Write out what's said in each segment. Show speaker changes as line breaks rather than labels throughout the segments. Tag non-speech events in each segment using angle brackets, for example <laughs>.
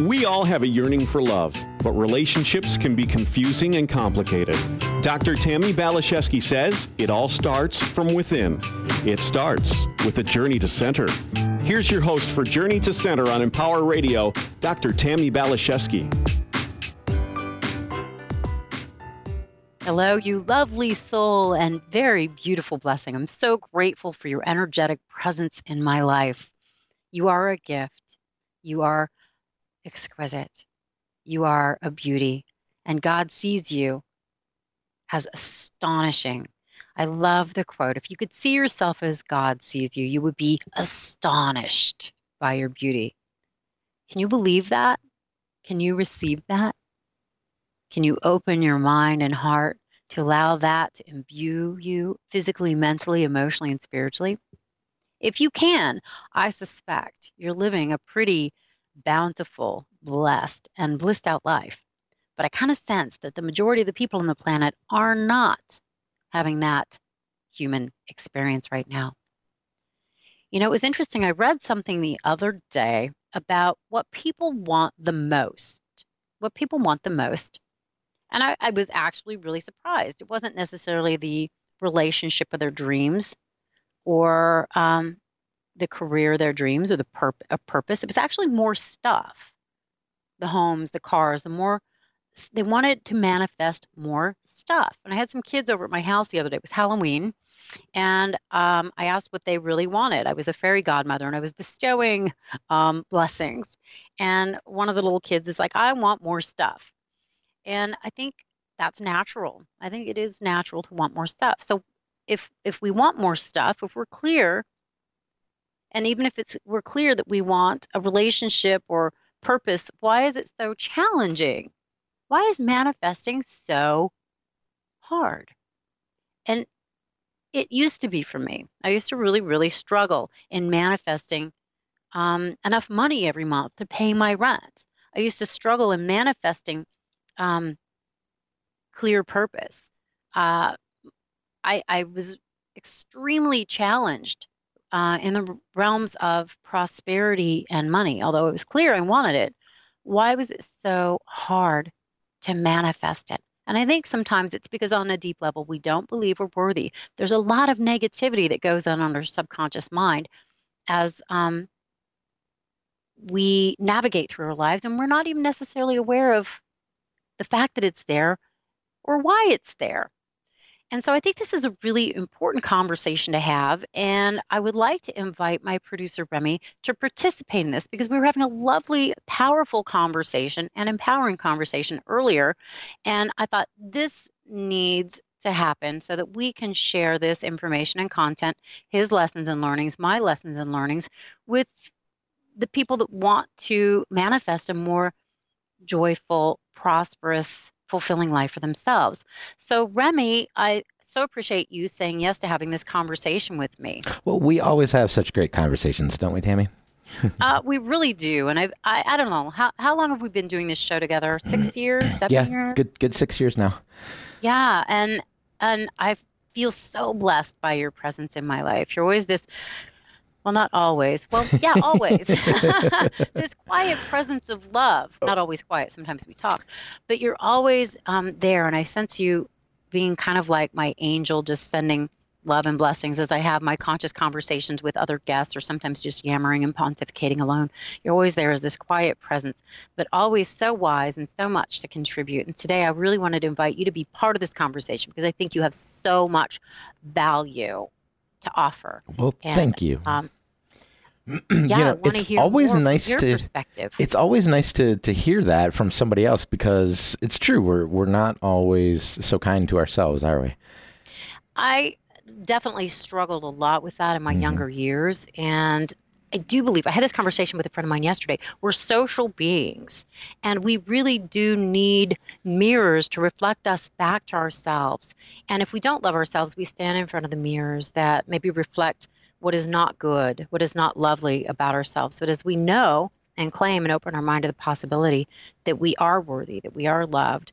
We all have a yearning for love, but relationships can be confusing and complicated. Dr. Tammi Baliszewski says it all starts from within. It starts with a journey to center. Here's your host for Journey to Center on Empower Radio, Dr. Tammi Baliszewski.
Hello, you lovely soul and very beautiful blessing. I'm so grateful for your energetic presence in my life. You are a gift. You are exquisite. You are a beauty, and God sees you as astonishing. I love the quote if you could see yourself as God sees you, you would be astonished by your beauty. Can you believe that? Can you receive that? Can you open your mind and heart to allow that to imbue you physically, mentally, emotionally, and spiritually? If you can, I suspect you're living a pretty bountiful, blessed, and blissed out life. But I kind of sense that the majority of the people on the planet are not having that human experience right now. You know, it was interesting. I read something the other day about what people want the most. What people want the most. And I, I was actually really surprised. It wasn't necessarily the relationship of their dreams or um, the career their dreams or the purp- a purpose. It was actually more stuff the homes, the cars, the more they wanted to manifest more stuff. And I had some kids over at my house the other day. It was Halloween. And um, I asked what they really wanted. I was a fairy godmother and I was bestowing um, blessings. And one of the little kids is like, I want more stuff. And I think that's natural. I think it is natural to want more stuff. So if if we want more stuff, if we're clear, and even if it's we're clear that we want a relationship or purpose, why is it so challenging? Why is manifesting so hard? And it used to be for me. I used to really, really struggle in manifesting um, enough money every month to pay my rent. I used to struggle in manifesting um, clear purpose. Uh, I, I was extremely challenged uh, in the realms of prosperity and money, although it was clear I wanted it. Why was it so hard to manifest it? And I think sometimes it's because on a deep level, we don't believe we're worthy. There's a lot of negativity that goes on in our subconscious mind as um, we navigate through our lives, and we're not even necessarily aware of the fact that it's there or why it's there. And so I think this is a really important conversation to have. And I would like to invite my producer, Remy, to participate in this because we were having a lovely, powerful conversation and empowering conversation earlier. And I thought this needs to happen so that we can share this information and content, his lessons and learnings, my lessons and learnings, with the people that want to manifest a more joyful, prosperous, fulfilling life for themselves. So, Remy, I so appreciate you saying yes to having this conversation with me.
Well, we always have such great conversations, don't we, Tammi? <laughs>
uh, we really do, and I, I, I don't know how how long have we been doing this show together? Six years, seven
yeah,
years?
good good six years now.
Yeah, and and I feel so blessed by your presence in my life. You're always this well, not always. Well, <laughs> yeah, always. <laughs> this quiet presence of love. Not always quiet. Sometimes we talk, but you're always um, there, and I sense you being kind of like my angel, just sending love and blessings as I have my conscious conversations with other guests, or sometimes just yammering and pontificating alone. You're always there as this quiet presence, but always so wise and so much to contribute. And today, I really wanted to invite you to be part of this conversation because I think you have so much value to offer.
Well, and, thank you. Um, <clears throat>
yeah, you know,
it's always nice to perspective. it's always nice to to hear that from somebody else because it's true we're we're not always so kind to ourselves, are we?
I definitely struggled a lot with that in my mm-hmm. younger years and I do believe I had this conversation with a friend of mine yesterday. We're social beings, and we really do need mirrors to reflect us back to ourselves. And if we don't love ourselves, we stand in front of the mirrors that maybe reflect what is not good, what is not lovely about ourselves. But as we know and claim and open our mind to the possibility that we are worthy, that we are loved,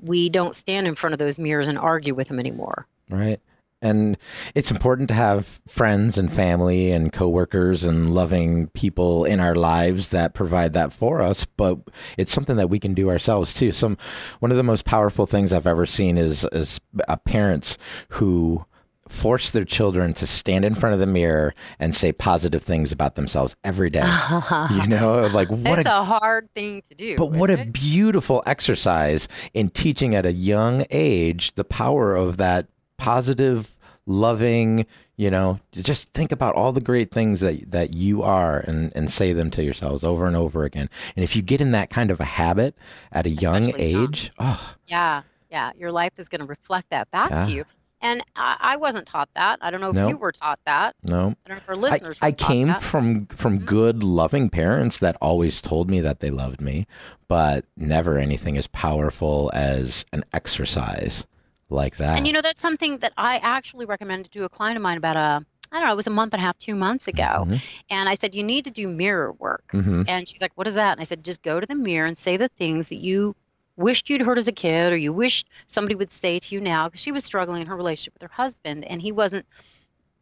we don't stand in front of those mirrors and argue with them anymore.
Right. And it's important to have friends and family and coworkers and loving people in our lives that provide that for us, but it's something that we can do ourselves too. Some one of the most powerful things I've ever seen is is uh, parents who force their children to stand in front of the mirror and say positive things about themselves every day. <laughs> you know, like
what it's a, a, hard thing to do.
But what a beautiful exercise in teaching at a young age the power of that positive, loving, you know, just think about all the great things that that you are and and say them to yourselves over and over again. And if you get in that kind of a habit at a young age, young. oh.
Yeah. Yeah, your life is going to reflect that back yeah. to you. And I, wasn't taught that. I don't know if you were taught that.
No.
I don't know if our listeners.
I, I came
that.
from from mm-hmm. good, loving parents that always told me that they loved me, but never anything as powerful as an exercise like that.
And you know, that's something that I actually recommended to a client of mine about a I don't know, it was a month and a half, two months ago. Mm-hmm. And I said, You need to do mirror work. Mm-hmm. And she's like, What is that? And I said, Just go to the mirror and say the things that you wished you'd heard as a kid or you wish somebody would say to you now because she was struggling in her relationship with her husband and he wasn't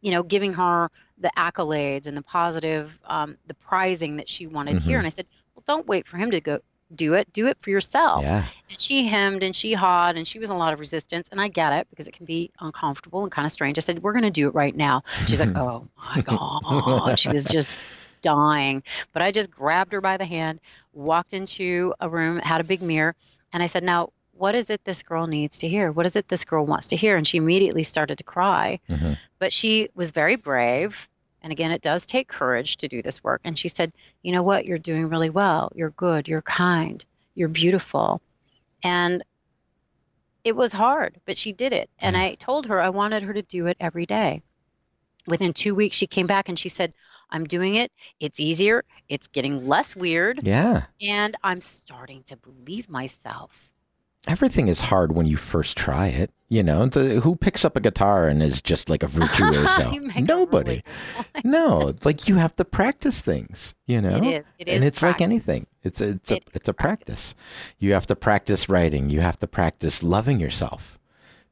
you know giving her the accolades and the positive um, the prizing that she wanted mm-hmm. here and i said well don't wait for him to go do it do it for yourself
yeah.
and she hemmed and she hawed and she was in a lot of resistance and i get it because it can be uncomfortable and kind of strange i said we're going to do it right now she's like <laughs> oh my god she was just dying but i just grabbed her by the hand walked into a room had a big mirror and I said, Now, what is it this girl needs to hear? What is it this girl wants to hear? And she immediately started to cry. Mm-hmm. But she was very brave. And again, it does take courage to do this work. And she said, You know what? You're doing really well. You're good. You're kind. You're beautiful. And it was hard, but she did it. And mm-hmm. I told her I wanted her to do it every day. Within two weeks, she came back and she said, I'm doing it. It's easier. It's getting less weird.
Yeah.
And I'm starting to believe myself.
Everything is hard when you first try it. You know, the, who picks up a guitar and is just like a virtuoso? <laughs> Nobody. Really no, like you have to practice things. You know,
it is. It is,
and it's
practice.
like anything. It's a, it's a, it's a practice. practice. You have to practice writing. You have to practice loving yourself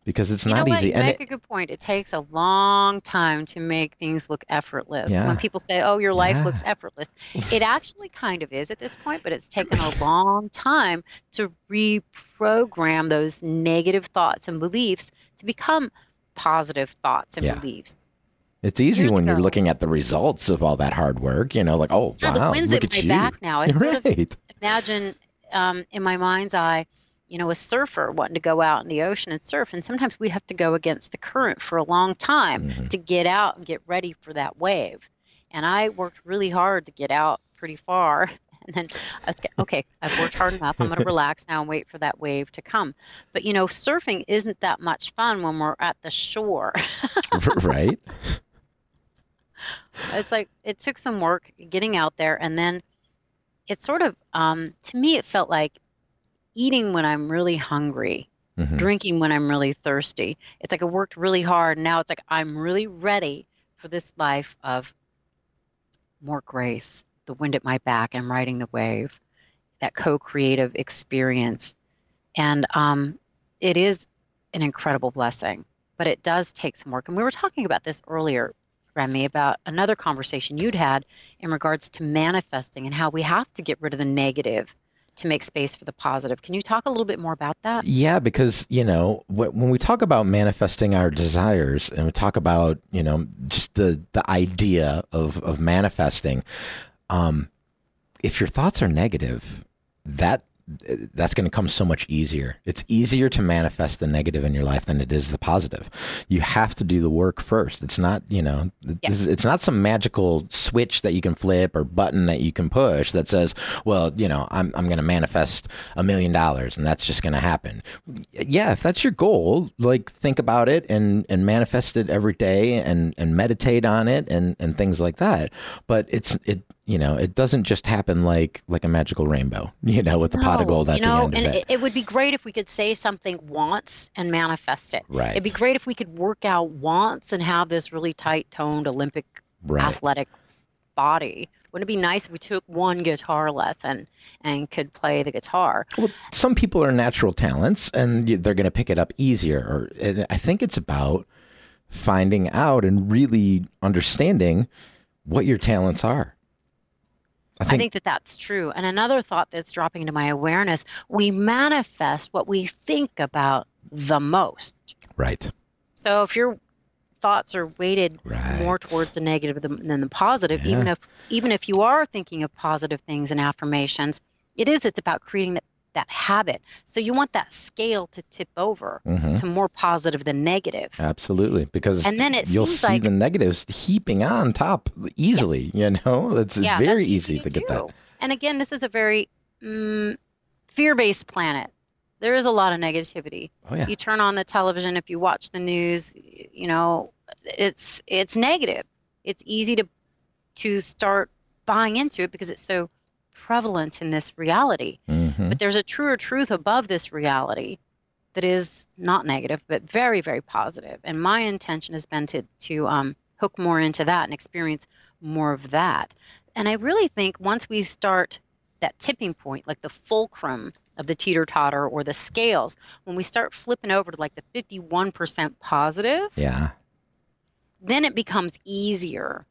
because it's
you
not
easy.
You
and make it, a good point. It takes a long time to make things look effortless. Yeah. When people say, "Oh, your life yeah. looks effortless," it <laughs> actually kind of is at this point, but it's taken a long time to reprogram those negative thoughts and beliefs to become positive thoughts and yeah. beliefs.
It's easy Years when ago. you're looking at the results of all that hard work. You know, like, oh,
yeah,
wow,
the wind's
look
at, my
you.
back now. <laughs> I right. sort of imagine um, in my mind's eye you know, a surfer wanting to go out in the ocean and surf. And sometimes we have to go against the current for a long time mm-hmm. to get out and get ready for that wave. And I worked really hard to get out pretty far. <laughs> And then I was, <laughs> okay, I've worked hard enough. I'm going to relax now and wait for that wave to come. But, you know, surfing isn't that much fun when we're at the shore. <laughs>
right.
It's like it took some work getting out there. And then it sort of, um, to me, it felt like eating when I'm really hungry, mm-hmm. drinking when I'm really thirsty. It's like I worked really hard. Now it's like I'm really ready for this life of more grace, the wind at my back, I'm riding the wave, that co creative experience. And um, it is an incredible blessing, but it does take some work. And we were talking about this earlier, Remy, about another conversation you'd had in regards to manifesting and how we have to get rid of the negative to make space for the positive. Can you talk a little bit more about that?
Yeah, because, you know, when we talk about manifesting our desires and we talk about, you know, just the, the idea of, of manifesting, um, if your thoughts are negative, that that's going to come so much easier. It's easier to manifest the negative in your life than it is the positive. You have to do the work first. It's not, you know, it's not some magical switch that you can flip or button that you can push that says, well, you know, I'm, I'm going to manifest a million dollars and that's just going to happen. Yeah, if that's your goal, like think about it and, and manifest it every day and, and meditate on it and, and things like that. But it's, it, you know, it doesn't just happen like like a magical rainbow, <laughs> you know, with the no, pot of gold at you know, the end
and
of it.
it. would be great if we could say something once and manifest it.
Right.
It'd be great if we could work out once and have this really tight toned Olympic right. athletic body. Wouldn't it be nice if we took one guitar lesson and could play the guitar?
Well, some people are natural talents and they're going to pick it up easier. Or I think it's about finding out and really understanding what your talents are.
I think, I think, that that's true. And another thought that's dropping into my awareness we manifest what we think about the most.
Right.
So if your thoughts are weighted right. more towards the negative than the positive, yeah. even if even if you are thinking of positive things and affirmations, it is it's about creating that that habit. So you want that scale to tip over mm-hmm. to more positive than negative.
Absolutely, because and then it you'll see like, the negatives heaping on top easily. Yes. You know, <laughs> it's yeah, very easy, to, get that.
And again, this is a very mm, fear-based planet. There is a lot of negativity.
Oh, yeah.
You turn on the television, if you watch the news, you know, it's it's negative. It's easy to to start buying into it because it's so prevalent in this reality. Mm-hmm. But there's a truer truth above this reality that is not negative, but very, very positive. And my intention has been to to um, hook more into that and experience more of that. And I really think once we start that tipping point, like the fulcrum of the teeter totter or the scales, when we start flipping over to like the 51% positive,
yeah,
then it becomes easier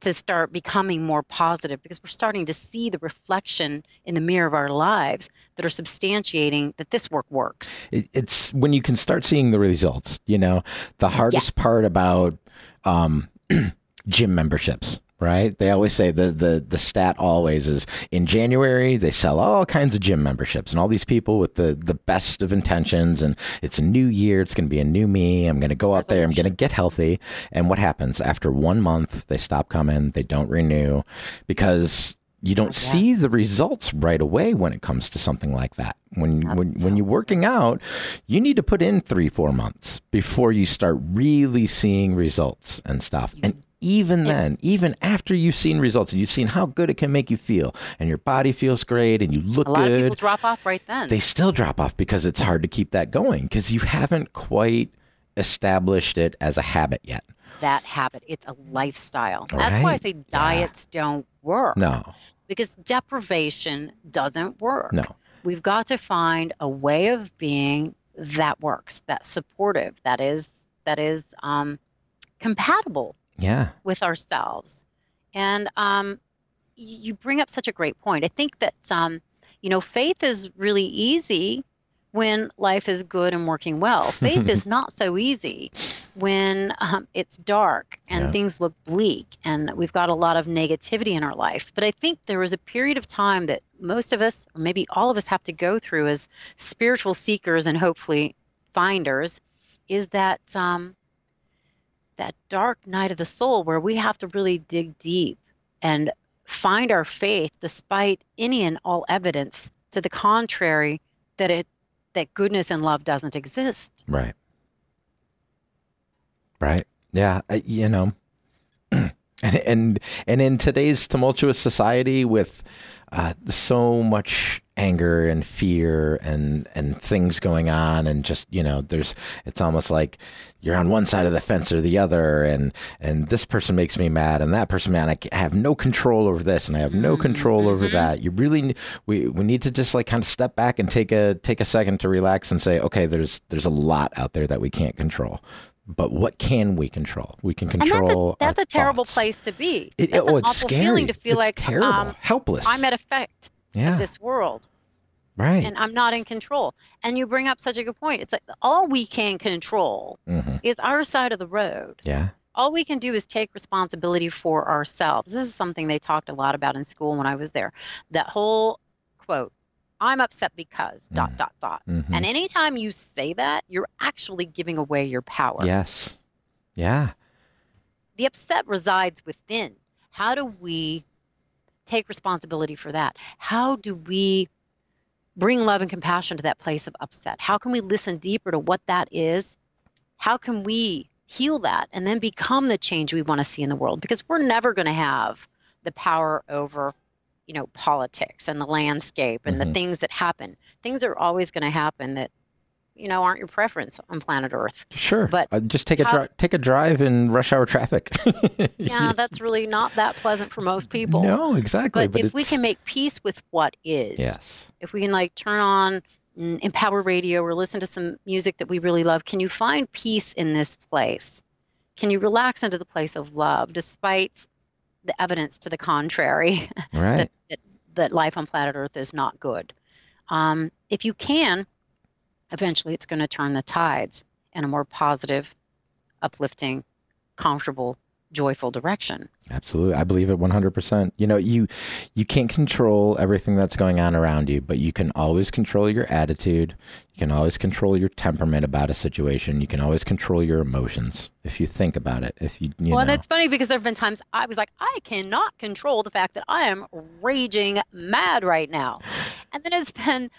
to start becoming more positive because we're starting to see the reflection in the mirror of our lives that are substantiating that this work works.
It's when you can start seeing the results. You know, the hardest yes. part about um, <clears throat> gym memberships right? They always say the, the the stat always is in January they sell all kinds of gym memberships and all these people with the the best of intentions and it's a new year, it's going to be a new me. I'm going to go out there, I'm going to get healthy. And what happens after 1 month they stop coming, they don't renew because you don't yes. see the results right away when it comes to something like that. When That's when so when you're working out, you need to put in three four months before you start really seeing results and stuff. And even then, even after you've seen results and you've seen how good it can make you feel, and your body feels great, and you look
a lot
good,
of people drop off right then.
They still drop off because it's hard to keep that going because you haven't quite established it as a habit yet.
That habit, it's a lifestyle. That's why I say diets yeah. don't work.
No,
because deprivation doesn't work.
No,
we've got to find a way of being that works, that's supportive, that is that is um, compatible
yeah.
with ourselves. And um, you bring up such a great point. I think that um, you know faith is really easy when life is good and working well. <laughs> Faith is not so easy when um, it's dark and yeah. things look bleak and we've got a lot of negativity in our life. But i think there was a period of time that most of us or maybe all of us have to go through as spiritual seekers and hopefully finders is that um, that dark night of the soul where we have to really dig deep and find our faith despite any and all evidence to the contrary that it that goodness and love doesn't exist.
Right. Right. Yeah you know <clears throat> and and and in today's tumultuous society with uh, so much anger and fear and and things going on and just you know there's it's almost like you're on one side of the fence or the other and and this person makes me mad and that person man I have no control over this and I have no control mm-hmm. over that you really we we need to just like kind of step back and take a take a second to relax and say okay there's there's a lot out there that we can't control but what can we control? We can control.
And that's a, that's a terrible place to be.
It,
that's
oh,
an awful
scary.
feeling to feel
it's
like
terrible,
um,
helpless.
I'm at effect yeah. of this world.
Right.
And I'm not in control. And you bring up such a good point. It's like all we can control mm-hmm. is our side of the road.
Yeah.
All we can do is take responsibility for ourselves. This is something they talked a lot about in school when I was there. That whole quote, I'm upset because mm. dot dot dot. Mm-hmm. And anytime you say that, you're actually giving away your power.
Yes. Yeah.
The upset resides within. How do we take responsibility for that? How do we bring love and compassion to that place of upset? How can we listen deeper to what that is? How can we heal that and then become the change we want to see in the world? Because we're never going to have the power over you know politics and the landscape and mm-hmm. the things that happen things are always going to happen that you know aren't your preference on planet Earth.
Sure, but uh, just take a dri- take a drive in rush hour traffic. <laughs>
yeah, that's really not that pleasant for most people.
No, exactly.
But, but if it's... we can make peace with what is,
yes.
if we can like turn on Empower Radio or listen to some music that we really love, can you find peace in this place? can you relax into the place of love despite the evidence to the contrary <laughs>
Right.
that, that, that life on planet Earth is not good? Um, if you can, eventually it's going to turn the tides in a more positive, uplifting, comfortable, joyful direction.
Absolutely. I believe it 100%. You know, you you can't control everything that's going on around you, but you can always control your attitude. You can always control your temperament about a situation. You can always control your emotions if you think about it. If you, you
well, and it's funny because there have been times I was like, I cannot control the fact that I am raging mad right now. And then it's been,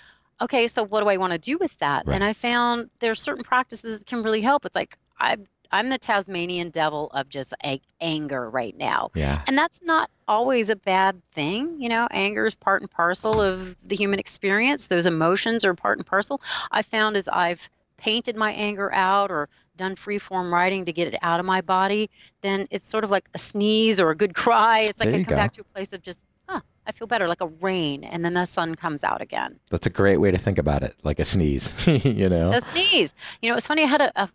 okay, so what do I want to do with that?
Right.
And I found there's certain practices that can really help. It's like, I, I'm the Tasmanian devil of just a- anger right now.
yeah.
And that's not always a bad thing. You know, anger is part and parcel of the human experience. Those emotions are part and parcel. I found as I've painted my anger out or done free form writing to get it out of my body, then it's sort of like a sneeze or a good <laughs> cry. It's like I come
go.
back to a place of just, I feel better, like a rain, and then the sun comes out again.
That's a great way to think about it, like a sneeze, <laughs> you know.
A sneeze. You know, it's funny. I had a, a,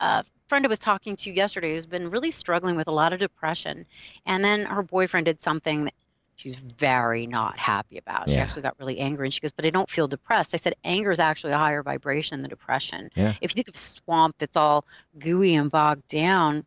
a friend I was talking to yesterday who's been really struggling with a lot of depression, and then her boyfriend did something that she's very not happy about. She
Yeah.
actually got really angry, and she goes, "But I don't feel depressed." I said, "Anger is actually a higher vibration than depression.
Yeah.
If you think of swamp that's all gooey and bogged down,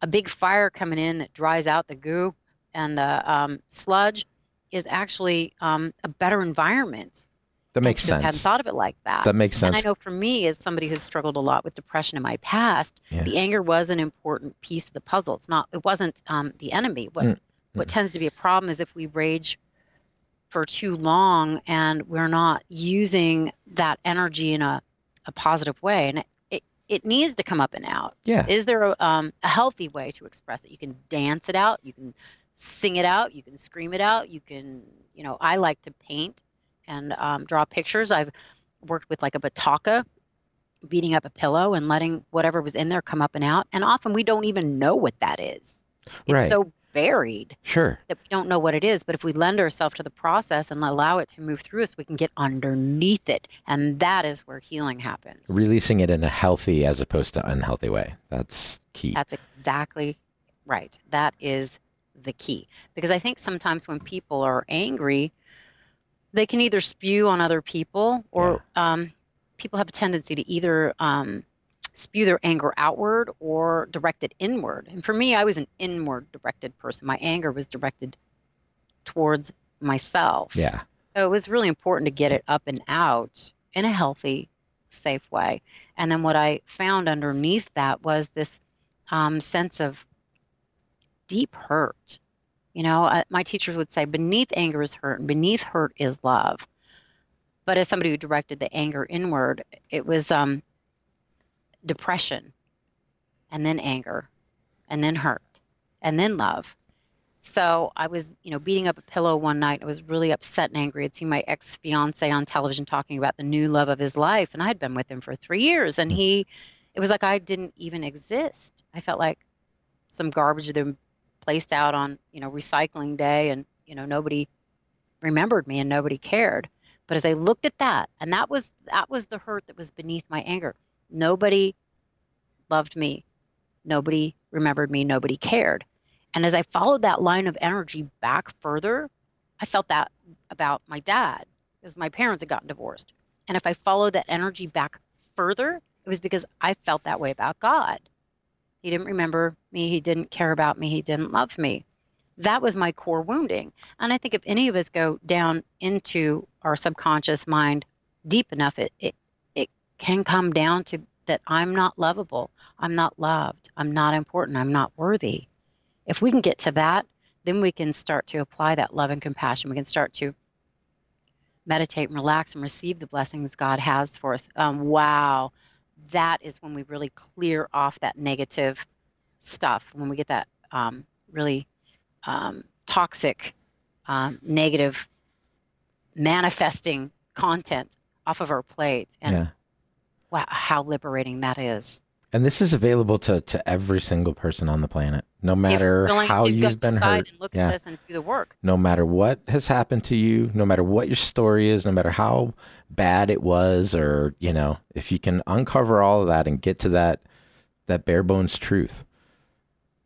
a big fire coming in that dries out the goo and the um, sludge." Is actually um, a better environment.
That makes
just hadn't thought of it like that.
That makes sense. And.
I know for me, as somebody who's struggled a lot with depression in my past,
Yeah.
the anger was an important piece of the puzzle. It's not. It wasn't um, the enemy. What
Mm,
what tends to be a problem is if we rage for too long and we're not using that energy in a, a positive way, and it, it it needs to come up and out.
Yeah.
Is there a, um, a healthy way to express it? You can dance it out. You can sing it out. You can scream it out. You can, you know, I like to paint and um, draw pictures. I've worked with like a bataka, beating up a pillow and letting whatever was in there come up and out. And often we don't even know what that is. It's
Right.
so buried
Sure.
that we don't know what it is. But if we lend ourselves to the process and allow it to move through us, we can get underneath it. And that is where healing happens.
Releasing it in a healthy as opposed to unhealthy way. That's key.
That's exactly right. That is the key. Because I think sometimes when people are angry, they can either spew on other people or um, people have a tendency to either um, spew their anger outward or direct it inward. And for me, I was an inward directed person. My anger was directed towards myself.
yeah.
So it was really important to get it up and out in a healthy, safe way. And then what I found underneath that was this um, sense of deep hurt. You know, uh, my teachers would say, beneath anger is hurt, and beneath hurt is love. But as somebody who directed the anger inward, it was um, depression, and then anger, and then hurt, and then love. So I was, you know, beating up a pillow one night. I was really upset and angry. I'd seen my ex fiance on television talking about the new love of his life, and I had been with him for three years. And he, it was like I didn't even exist. I felt like some garbage that placed out on, you know, recycling day, and you know, nobody remembered me and nobody cared. But as I looked at that, and that was that was the hurt that was beneath my anger. Nobody loved me. Nobody remembered me. Nobody cared. And as I followed that line of energy back further, I felt that about my dad, because my parents had gotten divorced. And if I followed that energy back further, it was because I felt that way about God. He didn't remember me. He didn't care about me. He didn't love me. That was my core wounding. And I think if any of us go down into our subconscious mind deep enough, it, it, it can come down to that I'm not lovable. I'm not loved. I'm not important. I'm not worthy. If we can get to that, then we can start to apply that love and compassion. We can start to meditate and relax and receive the blessings God has for us. Um, wow, that is when we really clear off that negative stuff. When we get that um, really um, toxic, um, negative, manifesting content off of our plate, and
yeah.
wow, how liberating that is.
And this is available to, to every single person on the planet, no matter how you've been hurt.
and look
Yeah.
at this and do the work.
no matter what has happened to you, no matter what your story is, no matter how bad it was, or you know, if you can uncover all of that and get to that that bare bones truth,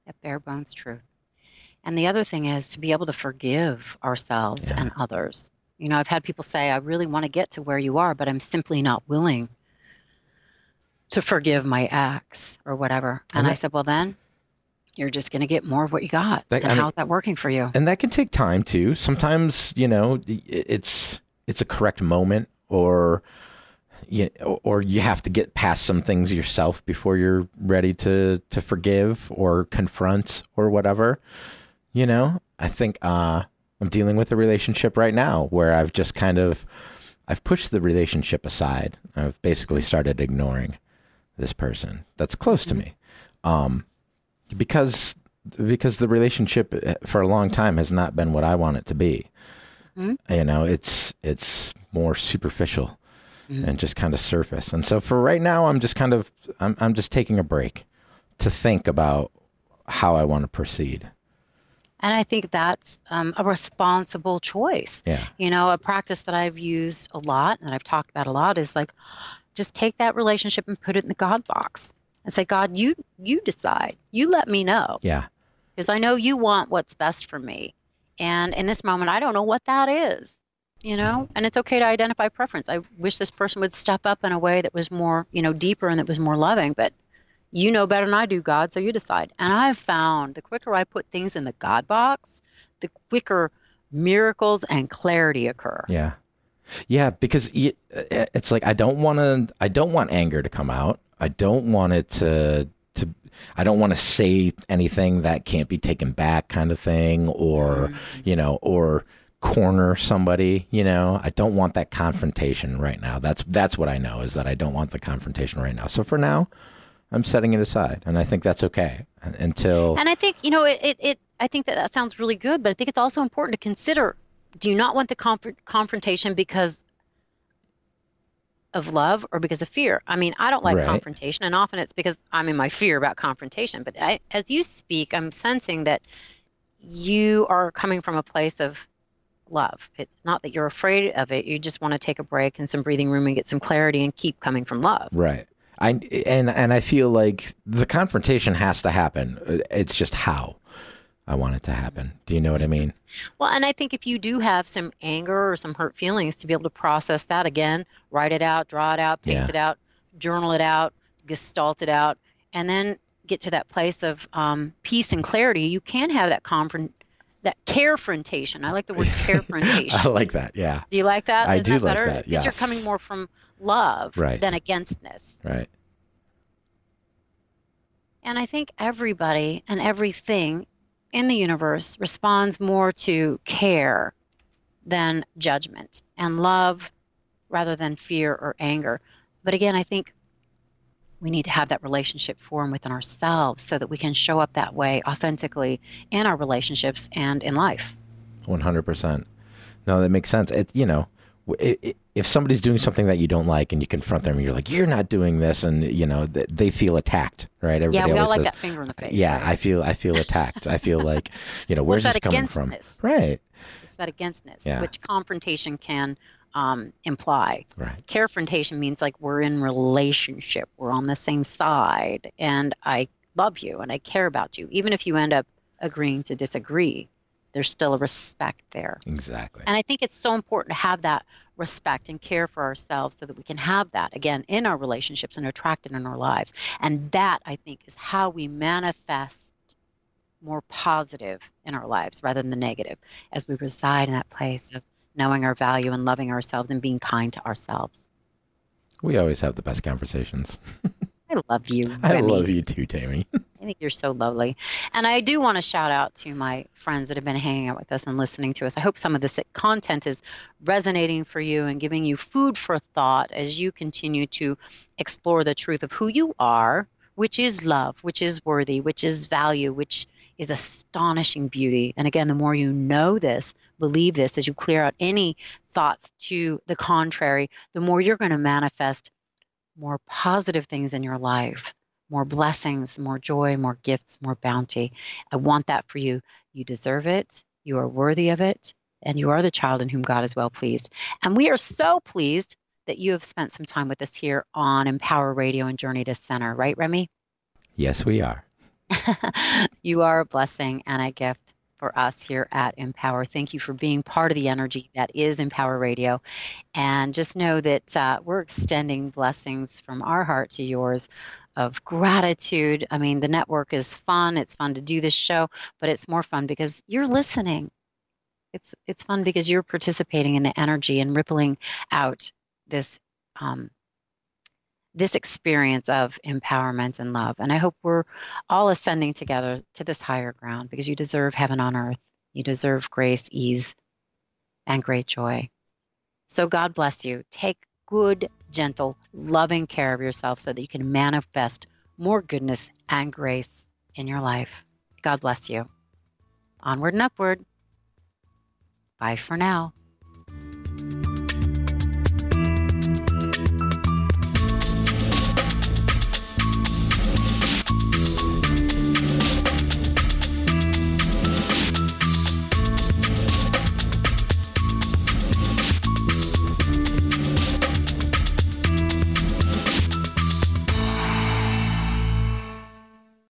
That bare bones truth. And the other thing is to be able to forgive ourselves
Yeah.
and others. You know, I've had people say, I really want to get to where you are, but I'm simply not willing to forgive my ex or whatever. And
And
I said, Well, then you're just going to get more of what you got.
That-
and
I mean-
how's that working for you?
and that can take time too. Sometimes you know it's it's a correct moment, or you or you have to get past some things yourself before you're ready to to forgive or confront or whatever. You know, I think uh, I'm dealing with a relationship right now where I've just kind of I've pushed the relationship aside. I've basically started ignoring this person that's close to me, um, because because the relationship uh, for a long time has not been what I want it to be.
Mhm.
You know, it's it's more superficial
Mhm.
and just kind of surface. And so for right now, I'm just kind of I'm I'm just taking a break to think about how I want to proceed.
And I think that's um, a responsible choice.
Yeah.
You know, a practice that I've used a lot and I've talked about a lot is like just take that relationship and put it in the God box and say, God, you you decide. You let me know
Yeah.
because I know you want what's best for me. And in this moment, I don't know what that is. You know, mm-hmm. and it's okay to identify preference. I wish this person would step up in a way that was more, you know, deeper and that was more loving. But you know better than I do, God, so you decide. And I've found the quicker I put things in the God box, the quicker miracles and clarity occur.
Yeah. Yeah, because uh, uh, it's like I don't want to I don't want anger to come out. I don't want it to to I don't want to say anything that can't be taken back kind of thing or, mm-hmm. you know, or corner somebody, you know. I don't want that confrontation right now. That's that's what I know is that I don't want the confrontation right now. So for now, I'm setting it aside and I think that's okay uh, until
And I think, you know, it, it, it I think that that sounds really good, but I think it's also important to consider do you not want the conf- confrontation because of love or because of fear? I mean, I don't like
Right.
confrontation, and often it's because I'm in my fear about confrontation. But I, as you speak, I'm sensing that you are coming from a place of love. It's not that you're afraid of it, you just want to take a break and some breathing room and get some clarity and keep coming from love.
Right. I and and I feel like the confrontation has to happen. It's just how I want it to happen. Do you know what I mean?
Well, and I think if you do have some anger or some hurt feelings, to be able to process that again, write it out, draw it out, paint
Yeah.
it out, journal it out, gestalt it out, and then get to that place of um, peace and clarity, you can have that confront, that carefrontation. I like the word <laughs>
confrontation.
I
like that. Yeah.
do you like that?
I
Is
do
that
like
better?
that,
Because you're coming more from love
Right.
than againstness.
Right.
And I think everybody and everything in the universe responds more to care than judgment and love rather than fear or anger. But again, I think we need to have that relationship form within ourselves so that we can show up that way authentically in our relationships and in life.
One hundred percent. No, that makes sense. It you know, w- i- i- if somebody's doing something that you don't like and you confront them, and you're like, "You're not doing this," and you know, th- they feel attacked, right? Everybody
yeah, we all like
says,
that finger in the face.
"Yeah,
right?
I feel, I feel attacked. I feel <laughs> like, you know, where's this coming from?" Right.
It's that againstness,
Yeah.
which confrontation can um, imply.
Right.
carefrontation means like we're in relationship we're on the same side and i love you and i care about you even if you end up agreeing to disagree there's still a respect there
Exactly.
and i think it's so important to have that respect and care for ourselves so that we can have that again in our relationships and attract it in our lives and that i think is how we manifest more positive in our lives rather than the negative as we reside in that place of knowing our value and loving ourselves and being kind to ourselves
We always have the best conversations. <laughs>
I love you.
I
Remy.
love you too, Tammi. <laughs>
I think you're so lovely. And I do want to shout out to my friends that have been hanging out with us and listening to us. I hope some of this content is resonating for you and giving you food for thought as you continue to explore the truth of who you are, which is love, which is worthy, which is value, which is astonishing beauty. And again, the more you know this, believe this, as you clear out any thoughts to the contrary, the more you're going to manifest more positive things in your life more blessings, more joy, more gifts, more bounty. I want that for you. You deserve it. You are worthy of it. And you are the child in whom God is well pleased. And we are so pleased that you have spent some time with us here on Empower Radio and Journey to Center, right, Remy?
Yes, we are. <laughs>
you are a blessing and a gift for us here at Empower. Thank you for being part of the energy that is Empower Radio. And just know that uh, we're extending blessings from our heart to yours of gratitude. I mean, the network is fun. It's fun to do this show, but it's more fun because you're listening. It's it's fun because you're participating in the energy and rippling out this um, this experience of empowerment and love. And I hope we're all ascending together to this higher ground because you deserve heaven on earth. You deserve grace, ease, and great joy. So God bless you. Take good, gentle, loving care of yourself so that you can manifest more goodness and grace in your life. God bless you. Onward and upward. Bye for now.